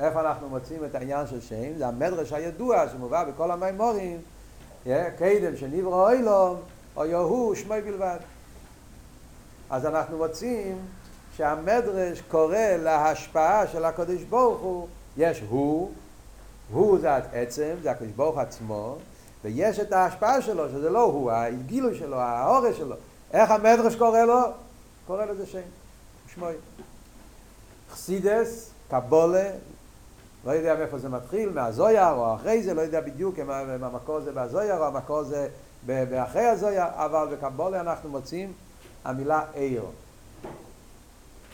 איפה אנחנו מוצאים את העניין של שם? זה המדרש הידוע שמובא בכל המימורים קדם שנברא אילום, או יהוא שמי בלבד. אז אנחנו מוצאים שהמדרש קורא להשפעה של הקדוש ברוך הוא, יש הוא, הוא זה עצם, זה הקדוש ברוך עצמו, ויש את ההשפעה שלו, שזה לא הוא, הגילוי שלו, האורש שלו. איך המדרש קורא לו? קורא לזה שם, שמוי. חסידס, קבולה, לא יודע מאיפה זה מתחיל, מהזויר או אחרי זה, לא יודע בדיוק אם המקור זה בהזויר או המקור זה באחרי הזויר, אבל בקבולה אנחנו מוצאים המילה עיר.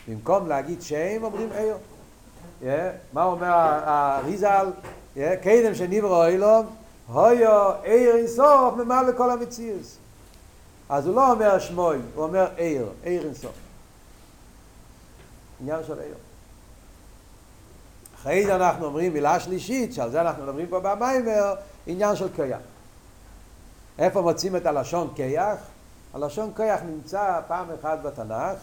במקום להגיד שם אומרים עיר. מה אומר הריזל? Yeah, קדם שנברא אילום, הויו עיר אינסוף ממלא כל המציאות. אז הוא לא אומר שמוי, הוא אומר עיר, עיר אינסוף. עניין של עיר. אחרי זה אנחנו אומרים מילה שלישית, שעל זה אנחנו מדברים פה במיימר, עניין של קייח. איפה מוצאים את הלשון קייח? הלשון קייח נמצא פעם אחת בתנ"ך,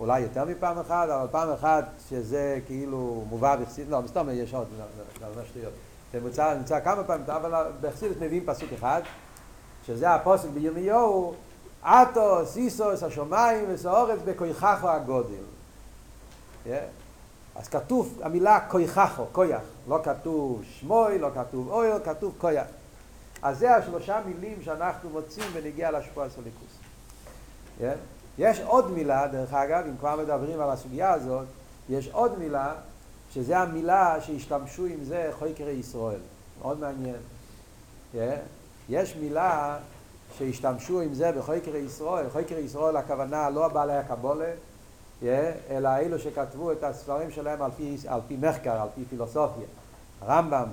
אולי יותר מפעם אחת, אבל פעם אחת שזה כאילו מובא בחסידות, לא, מסתום יש עוד, לא, לא שטויות. זה נמצא, נמצא כמה פעמים, אבל בחסידות מביאים פסוק אחד, שזה הפוסק בירמיהו, עטו, סיסוס, השמיים וסאורץ בכויכחו הגודל. Yeah. אז כתוב המילה כויכחו, כויח, לא כתוב שמוי, לא כתוב אויר, כתוב כויח. אז זה השלושה מילים שאנחנו מוצאים ונגיע לשפוע סוליקוס. Yeah. יש עוד מילה, דרך אגב, אם כבר מדברים על הסוגיה הזאת, יש עוד מילה, שזה המילה שהשתמשו עם זה חוקרי ישראל. מאוד מעניין. Yeah. יש מילה שהשתמשו עם זה בחוקרי ישראל, חוקרי ישראל הכוונה לא בעלי הקבולה, אלא אלו שכתבו את הספרים שלהם על פי, על פי מחקר, על פי פילוסופיה. הרמב"ם,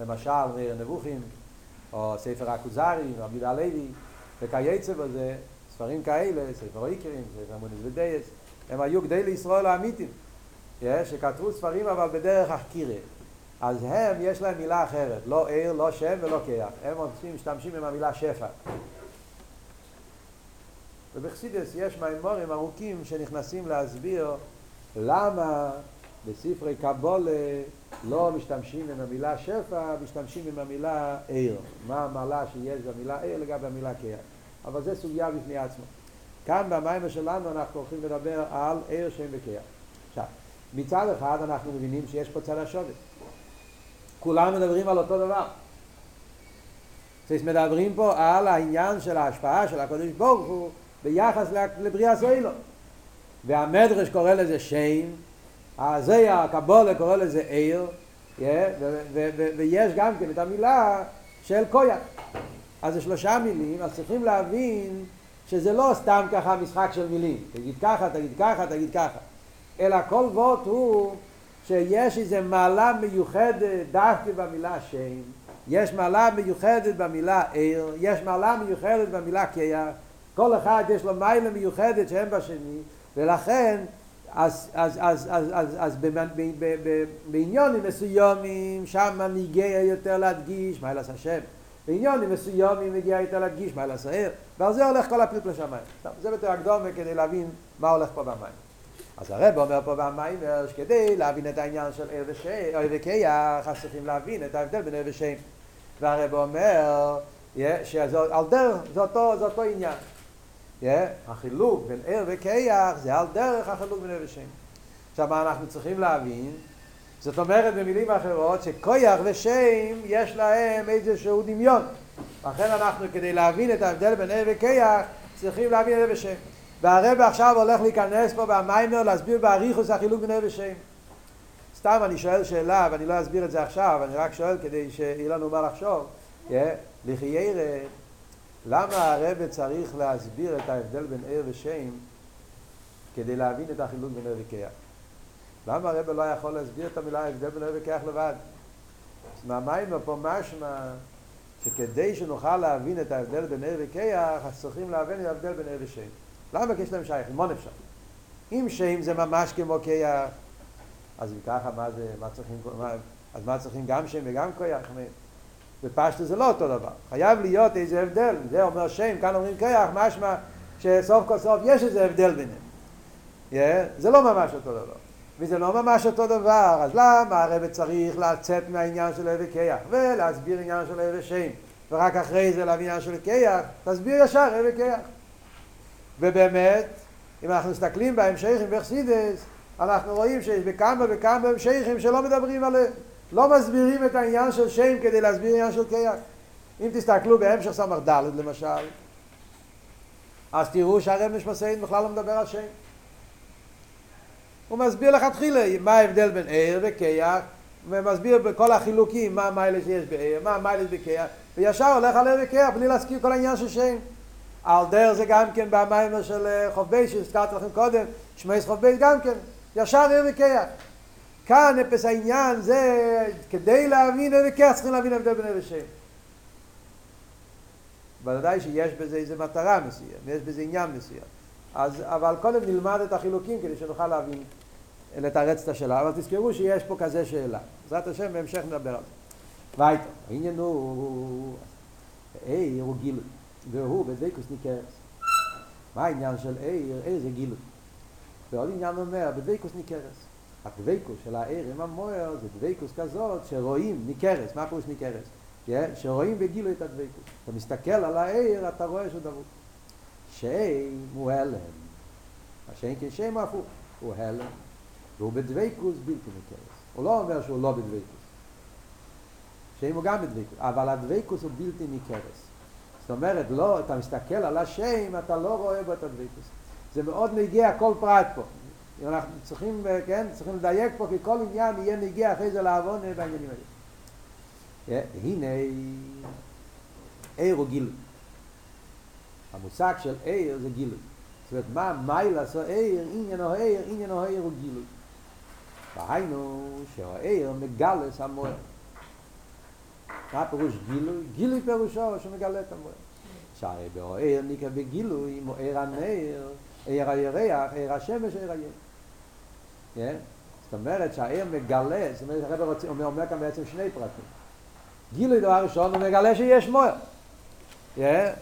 למשל, מאיר נבוכים, או ספר הכוזרי, רבי הלוי, וכייצא בזה, ספרים כאלה, ספר איקרים, ספר מוניס ודייס, הם היו גדי לישראל האמיתים, שכתבו ספרים אבל בדרך החקירה. אז הם, יש להם מילה אחרת, לא עיר, לא שם ולא כיח. הם משתמשים עם המילה שפע. ובחסידס יש מימורים ארוכים שנכנסים להסביר למה בספרי קבולה לא משתמשים עם המילה שפע, משתמשים עם המילה עיר. מה המעלה שיש במילה עיר לגבי המילה כיח. אבל זה סוגיה בפני עצמה. כאן במיימר שלנו אנחנו הולכים לדבר על עיר שם וכיח. עכשיו, מצד אחד אנחנו מבינים שיש פה צד השווה. כולם מדברים על אותו דבר. אז מדברים פה על העניין של ההשפעה של הקדוש ברוך הוא ביחס לבריאה סוילו. והמדרש קורא לזה שם, הזה הקבולה קורא לזה עיר, ויש גם כן את המילה של קויאק. אז זה שלושה מילים, אז צריכים להבין שזה לא סתם ככה משחק של מילים. תגיד ככה, תגיד ככה, תגיד ככה. אלא כל וורט הוא שיש איזו מעלה מיוחדת דווקא במילה שם, יש מעלה מיוחדת במילה עיר, יש מעלה מיוחדת במילה קייח, כל אחד יש לו מיילה מיוחדת שהם בשני, ולכן אז, אז, אז, אז, אז, אז בעניונים מסוימים שם מגיע יותר להדגיש מה אלעס השם? בעניונים מסוימים מגיע יותר להדגיש מה אלעס העיר? ועל זה הולך כל הפליט לשמיים. זה בתור הקדומה כדי להבין מה הולך פה במים. אז הרב אומר פה במים שכדי להבין את העניין של עיר וקייח אז צריכים להבין את ההבדל בין עיר ושם. והרב אומר שעל דרך זה אותו, זה אותו עניין החילוק בין ער וקייח זה על דרך החילוק בין ער ושם. עכשיו מה אנחנו צריכים להבין? זאת אומרת במילים אחרות שקויח ושם יש להם איזשהו דמיון. לכן אנחנו כדי להבין את ההבדל בין ער וקייח צריכים להבין ער ושם. והרב עכשיו הולך להיכנס פה במיימר להסביר באריכוס החילוק בין ער ושם. סתם אני שואל שאלה ואני לא אסביר את זה עכשיו, אני רק שואל כדי שיהיה לנו מה לחשוב. לחיירה למה הרב צריך להסביר את ההבדל בין ער ושם כדי להבין את החילוק בין ער וכיח? למה הרב לא יכול להסביר את המילה ההבדל בין ער וכיח לבד? אז מהמים פה משמע שכדי שנוכל להבין את ההבדל בין ער וכיח, אז צריכים להבין את ההבדל בין ער ושם. למה? כי יש להם שייך, למון אפשר. אם שם זה ממש כמו כיח, אז אם ככה, מה זה, מה צריכים, מה, אז מה צריכים גם שם וגם כיח? בפשטו זה לא אותו דבר. חייב להיות איזה הבדל. זה אומר שם, כאן אומרים כיח, משמע שסוף כל סוף יש איזה הבדל ביניהם. Yeah, זה לא ממש אותו דבר. וזה לא ממש אותו דבר, אז למה הרב צריך לצאת מהעניין של אבי כיח ולהסביר עניין של אבי שם ורק אחרי זה להביא עניין של כיח, תסביר ישר אבי כיח. ובאמת, אם אנחנו מסתכלים בהמשכים בחסידס, אנחנו רואים שיש בכמה וכמה המשכים שלא מדברים עליהם. לא מסבירים את העניין של שם כדי להסביר עניין של קייח. אם תסתכלו בהמשך סמ"ך ד' למשל, אז תראו שהרב משמעסיין בכלל לא מדבר על שם. הוא מסביר לכתחילה מה ההבדל בין ער וקייח, ומסביר בכל החילוקים מה המיילה שיש בער, מה המיילה בקייח, וישר הולך על ער וקייח בלי להזכיר כל העניין של שם. על דרך זה גם כן במיימר של חוב בייס שהזכרתי לכם קודם, שמייס חוב בייס גם כן, ישר ער וקייח. כאן אפס העניין זה כדי להבין איזה כיח צריכים להבין הבדל בין איזה שם. ודאי שיש בזה איזה מטרה מסוים, יש בזה עניין מסוים. אז, אבל קודם נלמד את החילוקים כדי שנוכל להבין, לתרץ את השאלה. אבל תזכרו שיש פה כזה שאלה. בעזרת השם בהמשך נדבר על זה. וייטו, העניין הוא, עיר הוא גילוי, והוא בדבקוס ניכרס. מה העניין של עיר? עיר זה גילוי. ועוד עניין אומר, בדבקוס ניכרס. הדבקוס של העיר עם המוער זה דבקוס כזאת שרואים ניכרס. מה פירוש ניכרס? שרואים בגילוי את הדבקוס. אתה מסתכל על העיר, אתה רואה שהוא דבוק. שם הוא הלם. שאין כשם הוא הפוך. הוא הלם. והוא בדבקוס בלתי ניכרס. הוא לא אומר שהוא לא בדבקוס. שם הוא גם בדבקוס. אבל הדבקוס הוא בלתי ניכרס. זאת אומרת, לא, אתה מסתכל על השם, אתה לא רואה בו את הדבקוס. זה מאוד נגיע כל פרט פה. אנחנו צריכים, כן, צריכים לדייק פה, כי כל עניין יהיה נגיע אחרי זה לעוון בעניינים האלה. הנה, עיר הוא גילוי. המושג של עיר זה גילוי. זאת אומרת, מה מיילה עשו עיר, עניין או עיר, עניין או עיר הוא גילוי. והיינו שהעיר מגלס המוער. מה פירוש גילוי? גילוי פירושו שמגלה את המוער. שהרי בעיר נקרא בגילוי, מוער הנר, עיר הירח, עיר השמש, עיר הים. זאת אומרת שהעיר מגלה, זאת אומרת, הרב רוצה, אומר, אומר כאן בעצם שני פרטים. גילוי דבר ראשון, הוא מגלה שיש מוער.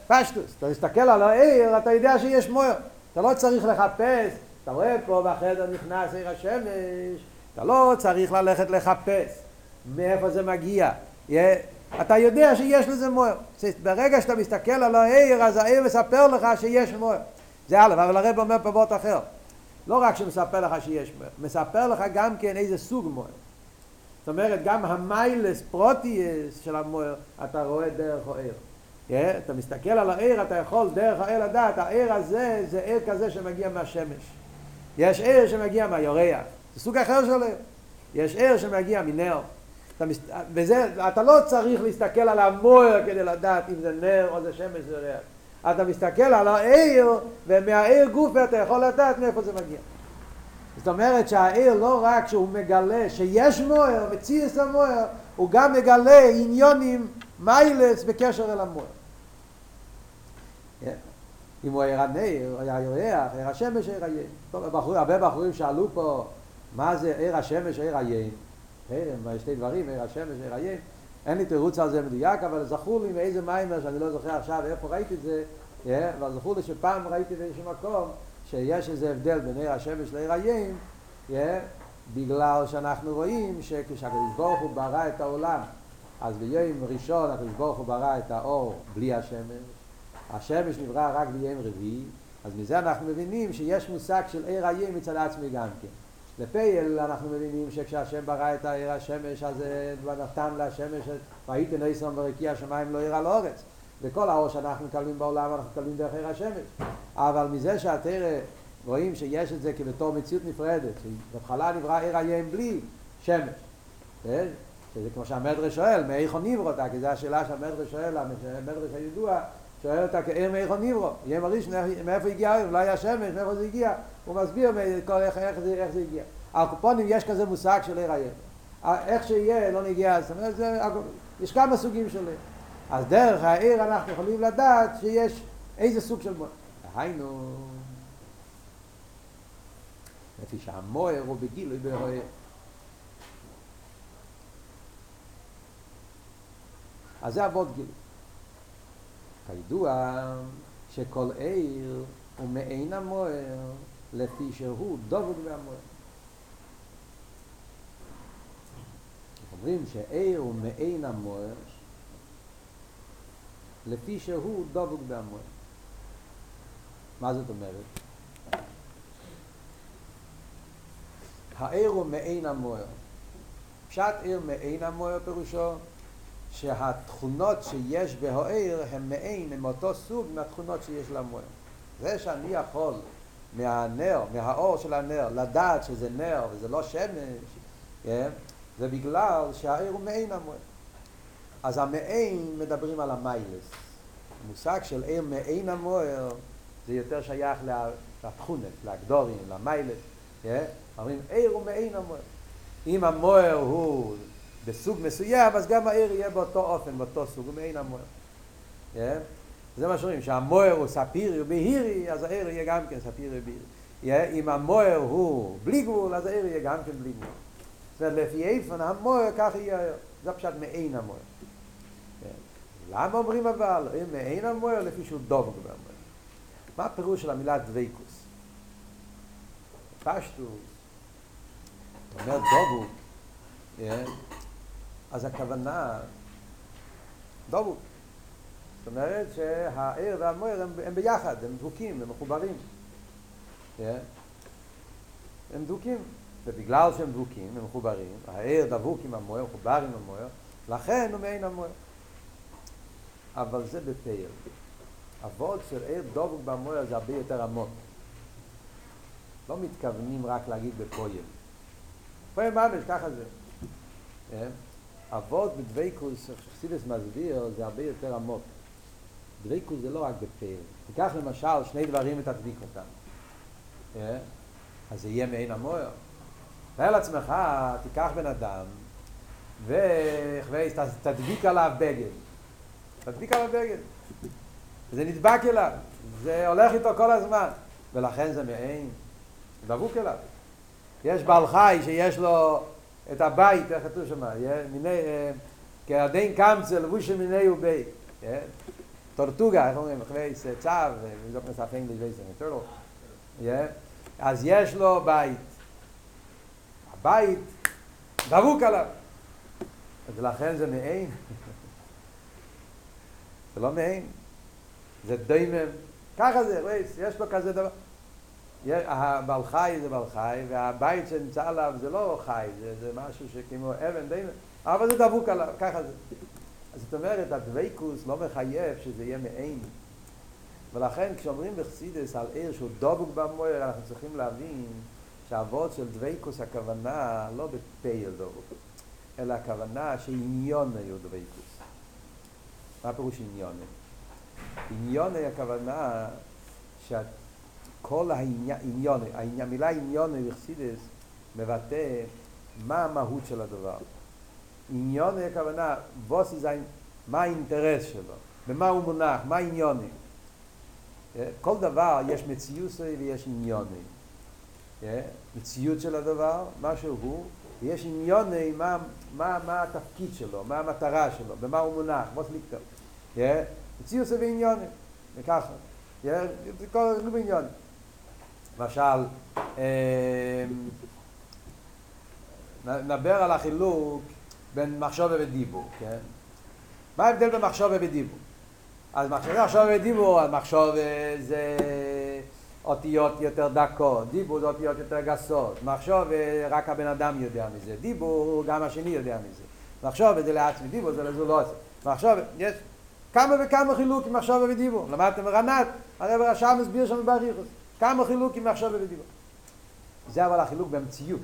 פשטוס, אתה מסתכל על העיר, אתה יודע שיש מוער. אתה לא צריך לחפש, אתה רואה פה בחדר נכנס עיר השמש, אתה לא צריך ללכת לחפש מאיפה זה מגיע. אתה יודע שיש לזה מוער. ברגע שאתה מסתכל על העיר, אז העיר מספר לך שיש מוער. זה א', אבל הרב אומר פה באות אחר. לא רק שמספר לך שיש מוער, מספר לך גם כן איזה סוג מוער. זאת אומרת, גם המיילס פרוטיאס של המוער, אתה רואה דרך העיר. Yeah, אתה מסתכל על העיר, אתה יכול דרך העיר לדעת, העיר הזה זה עיר כזה שמגיע מהשמש. יש עיר שמגיע מהיורח, זה סוג אחר של עיר. יש עיר שמגיע מנר. אתה, מס... וזה, אתה לא צריך להסתכל על המוער כדי לדעת אם זה נר או זה שמש זה ריח. אתה מסתכל על העיר, ומהעיר גופה אתה יכול לדעת מאיפה זה מגיע. זאת אומרת שהעיר לא רק שהוא מגלה שיש מוער, מציא את המוער, הוא גם מגלה עניונים מיילס בקשר אל המוער. אם הוא עיר הנר, היה ירח, עיר השמש, עיר היין. הרבה בחורים שאלו פה, מה זה עיר השמש, עיר היין? חרם, שתי דברים, עיר השמש, עיר היין. אין לי תירוץ על זה מדויק, אבל זכור לי מאיזה מיימר, שאני לא זוכר עכשיו איפה ראיתי את זה, אבל זכור לי שפעם ראיתי באיזשהו מקום, שיש איזה הבדל בין עיר השמש לעיר היין, בגלל שאנחנו רואים שכשהקדוש ברוך הוא ברא את העולם, אז ביום ראשון הקדוש ברוך הוא ברא את האור בלי השמש, השמש נברא רק ביום רביעי, אז מזה אנחנו מבינים שיש מושג של עיר היין מצד עצמי גם כן. לפייל אנחנו מבינים שכשהשם ברא את העיר השמש אז נתן לשמש והייתם ניסון ברקיע השמיים לא עיר על אורץ וכל האור שאנחנו מקבלים בעולם אנחנו מקבלים דרך עיר השמש. אבל מזה שהתרא רואים שיש את זה כבתור מציאות נפרדת שבהתחלה נברא עיר הים בלי שמש. שזה כמו שהמדרש שואל מאיכו נברא אותה? כי זו השאלה שהמדרש שואל המדרש הידוע שואל אותה כאיר מאיכו נברא ים הראשון מאיפה הגיע לא היה שמש מאיפה זה הגיע הוא מסביר איך, איך, זה, איך זה הגיע. על קופונים יש כזה מושג של עיר הים. איך שיהיה, לא נגיע, זאת אומרת, זה, יש כמה סוגים של עיר. אז דרך העיר אנחנו יכולים לדעת שיש איזה סוג של מוער. היינו, לפי שהמוער הוא בגילוי בהוער. אז זה אבות גילוי. כידוע שכל עיר הוא מעין המוער לפי שהוא דבוק והמוער. אומרים שעיר הוא מעין המוער לפי שהוא דבוק והמוער. מה זאת אומרת? העיר הוא מעין המוער. פשט עיר מעין המוער פירושו שהתכונות שיש בהעיר הם מעין, הם אותו סוג מהתכונות שיש למוער. זה שאני יכול מהנר, מהאור של הנר, לדעת שזה נר וזה לא שמש, כן? זה בגלל שהעיר הוא מעין המועד. אז המעין מדברים על המיילס. המושג של עיר מעין המוער זה יותר שייך לתכונת, להגדורים, למיילס. כן? אומרים עיר הוא מעין המוער. אם המוער הוא בסוג מסוים, אז גם העיר יהיה באותו אופן, באותו סוג, הוא מעין המוער. כן? זה מה שאומרים, שהמוער הוא ספירי ובהירי, אז העיר יהיה גם כן ספירי ובהירי. אם המוער הוא בלי גבול, אז העיר יהיה גם כן בלי גבול. זאת אומרת, לפי איפן המוער, כך יהיה העיר. זה פשוט מעין המוער. למה אומרים אבל? אם מעין המוער, לפי שהוא דובק במוער. מה הפירוש של המילה דוויקוס? פשטו, אומר דובוק, אז הכוונה, דובוק. זאת אומרת שהעיר והמוער הם, הם ביחד, הם דבוקים, הם מחוברים. Yeah. הם דבוקים, ובגלל שהם דבוקים, הם מחוברים, העיר דבוק עם המוער, מחובר עם המוער, לכן הוא מעין המוער. אבל זה בפייל. אבות של עיר דבוק במוער זה הרבה יותר עמוק. לא מתכוונים רק להגיד בפויל. פויל ממש, ככה זה. אבות בדוויקוס, שחסידס מסביר, זה הרבה יותר עמוק. דוויקוס זה לא רק בפייל. תיקח למשל שני דברים ותדביק אותם. אז זה יהיה מעין המוער. תאר לעצמך, תיקח בן אדם, ותדביק עליו בגד. תדביק עליו בגד. זה נדבק אליו, זה הולך איתו כל הזמן, ולכן זה מעין, דבוק אליו. יש בעל חי שיש לו את הבית, איך כתוב שם, מיני, כעדין קמצא לבוש מיני ובי, טורטוגה, איך אומרים, אחרי צו, וזאת נסף אנגליש וייסן, טורטו, אז יש לו בית, הבית דבוק עליו, אז לכן זה מעין, [LAUGHS] זה לא מעין, זה דיימם, ככה זה, יש לו כזה דבר. הבעל חי זה בעל חי, והבית שנמצא עליו זה לא חי, זה, זה משהו שכמו אבן דיימם, אבל זה דבוק עליו, ככה זה. אז זאת אומרת, הדוויקוס לא מחייב שזה יהיה מעין. ולכן כשאומרים בחסידס על עיר שהוא דבוק במויר, אנחנו צריכים להבין שהאבות של דוויקוס הכוונה לא בפייל דבוק, אלא הכוונה שעניון היו דוויקוס. מה פירוש עניון? עניון הכוונה שכל העניון, המילה עניון בחסידס מבטא מה המהות של הדבר. עניון הכוונה, בוס זה מה האינטרס שלו, במה הוא מונח, מה עניוני. כל דבר יש מציוסי ויש עניוני. מציאות של הדבר, מה שהוא, ויש עניוני, מה, מה, מה התפקיד שלו, מה המטרה שלו, במה הוא מונח, בוס ליקטור. מציאות זה בעניונים, וככה. זה כל זה בעניונים. למשל, נדבר על החילוק בין מחשוב ודיבור, כן? מה ההבדל בין מחשוב ודיבור? אז מחשוב מחשוב ודיבור, מחשוב זה אותיות יותר דקות, דיבור זה אותיות יותר גסות, מחשוב רק הבן אדם יודע מזה, דיבור גם השני יודע מזה, מחשוב זה לעצמי, דיבור זה לזולוסי, מחשוב, יש כמה וכמה חילוקים מחשוב ודיבור. למדתם ברנת, הרב רשם מסביר שם באריכוס. כמה חילוקים מחשוב ודיבור. זה אבל החילוק במציאות.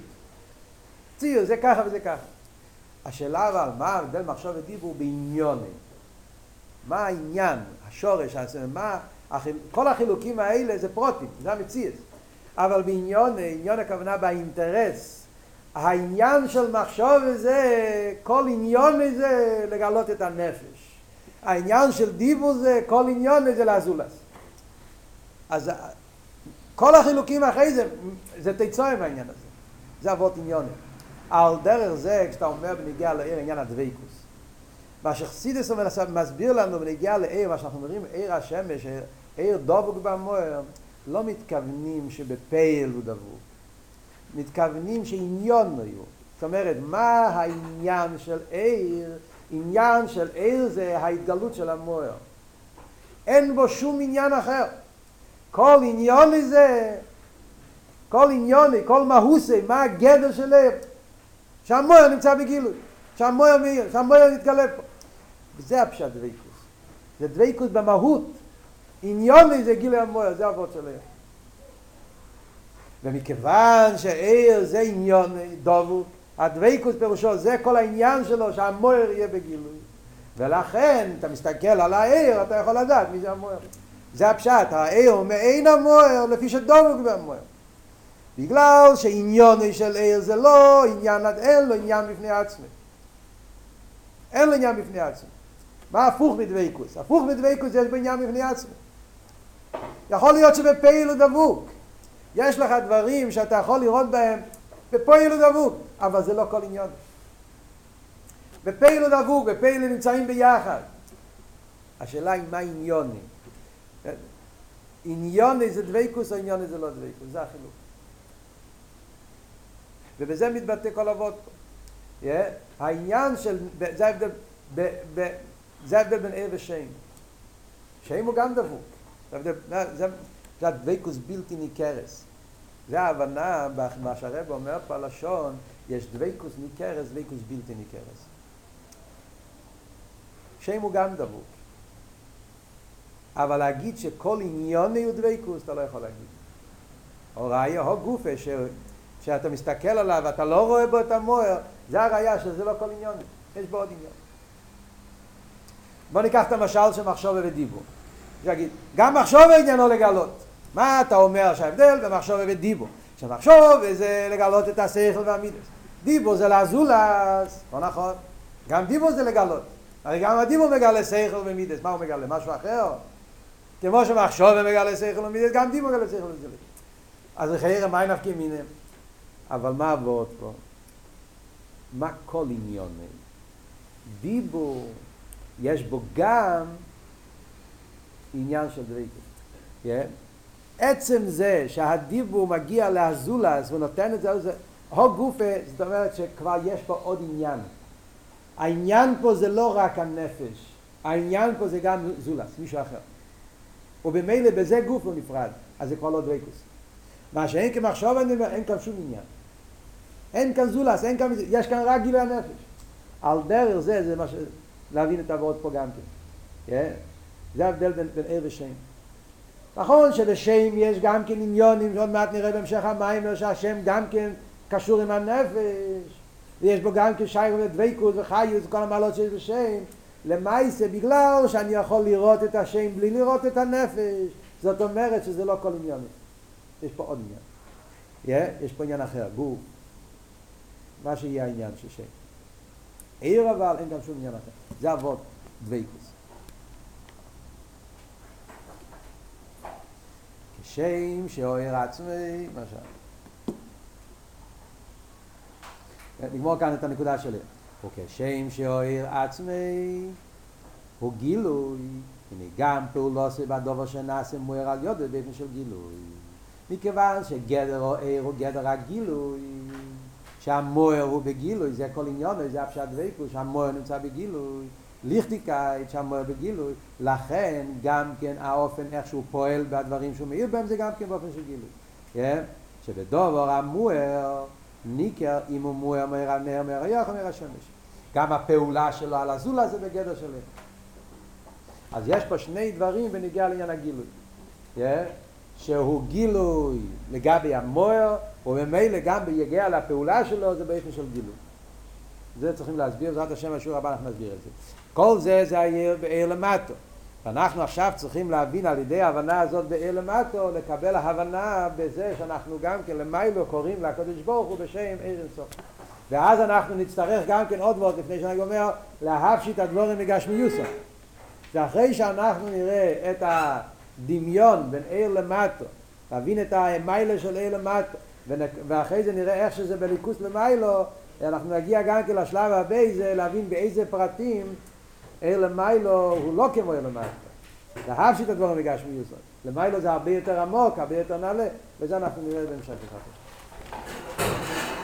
ציור, זה ככה וזה ככה. השאלה אבל, מה ההבדל מחשוב ודיבור בעניוני? מה העניין, השורש, מה. כל החילוקים האלה זה פרוטים, זה המציאות. אבל בעניון, עניון הכוונה באינטרס. העניין של מחשוב זה, כל עניון זה לגלות את הנפש. העניין של דיבור זה כל עניון זה לאזולס. אז כל החילוקים אחרי זה, זה תצועה מהעניין הזה. זה אבות עניונים. על דרך זה, כשאתה אומר בנגיע לעיר עניין הדוויקוס. מה שחסידס מסביר לנו בנגיע לעיר, מה שאנחנו אומרים, עיר השמש, עיר דבוק במוער, לא מתכוונים שבפייל הוא דבוק. מתכוונים שעניון היו. זאת אומרת, מה העניין של עיר עניין של עיר זה ההתגלות של המוער. אין בו שום עניין אחר. כל עניון לזה, כל עניוני, כל מהוסי, מה הגדר של עיר? שהמוער נמצא בגילוי, שהמוער מאיר, שהמוער נתגלה פה. וזה הפשט דוויקוס. זה דוויקוס במהות. עניוני זה גילוי המוער, זה אבות של עיר. ומכיוון שעיר זה עניון דובוק, הדוויקוס פירושו, זה כל העניין שלו, שהמויר יהיה בגילוי. ולכן, אתה מסתכל על העיר, אתה יכול לדעת מי זה המויר. זה הפשט, העיר הוא מעין המויר, לפי שדומוק במויר. בגלל שעניוני של עיר זה לא עניין, אין לו עניין בפני עצמי. אין לו עניין בפני עצמי. מה הפוך מדוויקוס? הפוך מדוויקוס יש בעניין מבני עצמו. יכול להיות שבפעיל הוא דבוק. יש לך דברים שאתה יכול לראות בהם בפועל הוא דבוק, אבל זה לא כל עניין. בפועל הוא דבוק, בפועל נמצאים ביחד. השאלה היא מה עניוני. או עניוני זה לא דוויקוס, זה החילוק. ובזה מתבטא כל אבות פה. Yeah. העניין של, זה ההבדל, זה ההבדל בין ער ושם. שם הוא גם דבוק. זה, זה, זה הדוויקוס בלתי ניכרס. זה ההבנה, מה שהרב אומר פה לשון, יש דוויקוס ניכרס, דוויקוס בלתי ניכרס. שם הוא גם דבוק. אבל להגיד שכל עניון הוא דוויקוס, אתה לא יכול להגיד. או ראיה, או גופה, ש... שאתה מסתכל עליו ואתה לא רואה בו את המוער, זה הראיה שזה לא כל עניון, יש בו עוד עניון. בוא ניקח את המשל של מחשוב ודיבור. שיגיד, גם מחשוב עניינו לגלות. מה אתה אומר שההבדל במחשוב ודיבור? שמחשוב זה לגלות את השכל והמידס. דיבור זה לזולס, לא נכון. גם דיבור זה לגלות. הרי גם הדיבור מגלה שכל ומידס. מה הוא מגלה? משהו אחר? כמו שמחשוב ומגלה שכל ומידס, גם דיבור מגלה שכל ומידס. אז לחייר מה נפקים מיניהם? אבל מה עבוד פה? מה כל עניון? דיבור, יש בו גם עניין של דריקות. Yeah. עצם זה שהדיבור מגיע לאזולס ונותן את זה, זה הו גופה, זאת אומרת שכבר יש פה עוד עניין. העניין פה זה לא רק הנפש, העניין פה זה גם זולס, מישהו אחר. ובמילא בזה גוף הוא נפרד, אז זה כבר לא דריקוס. מה שאין כמחשוב אין כאן שום עניין. אין כאן זולס, אין כאן, יש כאן רק גילוי הנפש. על דרך זה, זה מה ש... להבין את העבוד פה גם כן. Yeah? זה ההבדל בין, בין ער ושם. נכון שבשם יש גם כן עניונים, שעוד מעט נראה בהמשך המים, שהשם גם כן קשור עם הנפש, ויש בו גם כן שייך ודבקות וחיות וכל המעלות שיש בשם, למעשה בגלל שאני יכול לראות את השם בלי לראות את הנפש, זאת אומרת שזה לא כל עניונים. יש פה עוד עניין. Yeah, יש פה עניין אחר, גוף, מה שיהיה העניין של שם. עיר אבל אין גם שום עניין אחר. זה אבות דבקות. כשם שאוהר עצמי, למשל. נגמור כאן את הנקודה שלי. וכשם שאוהר עצמי הוא גילוי, הנה גם פעולו שבדובר שנעשה מואר על יודו באופן של גילוי. מכיוון שגדר אוהר הוא גדר הגילוי, שהמואר הוא בגילוי, זה כל עניון, זה הפשט ויקו, שהמואר נמצא בגילוי. ליכטיקייט שהמוער בגילוי, לכן גם כן האופן איך שהוא פועל בדברים שהוא מאיר בהם זה גם כן באופן של גילוי. כן? שבדובר המוער ניקר אם הוא מוער נר מאיר היוח או מאיר השמש. גם הפעולה שלו על הזולה זה בגדר שלו. אז יש פה שני דברים בנגיע לעניין הגילוי. כן? שהוא גילוי לגבי המוער, וממילא גם ביגיע לפעולה שלו זה באופן של גילוי. זה צריכים להסביר, בעזרת השם השיעור הבא אנחנו נסביר את זה. כל זה זה היה בעיר למטו. ואנחנו עכשיו צריכים להבין על ידי ההבנה הזאת בעיר למטו, לקבל ההבנה בזה שאנחנו גם כן למיילו קוראים לקדוש ברוך הוא בשם עיר אינסוף. ואז אנחנו נצטרך גם כן עוד ועוד לפני שאני אומר להפשיט הדבורים מגשמיוסו. ואחרי שאנחנו נראה את הדמיון בין עיר למטו, להבין את המיילה של עיר למטו, ואחרי זה נראה איך שזה בליכוס למיילו, אנחנו נגיע גם כן לשלב הבא, זה להבין באיזה פרטים אלא מיילו הוא לא כמו אלא מיילו. להפשיט את הדברים בגשמי יוסוד. למיילו זה הרבה יותר עמוק, הרבה יותר נעלה, וזה אנחנו נראה בהמשך אחד.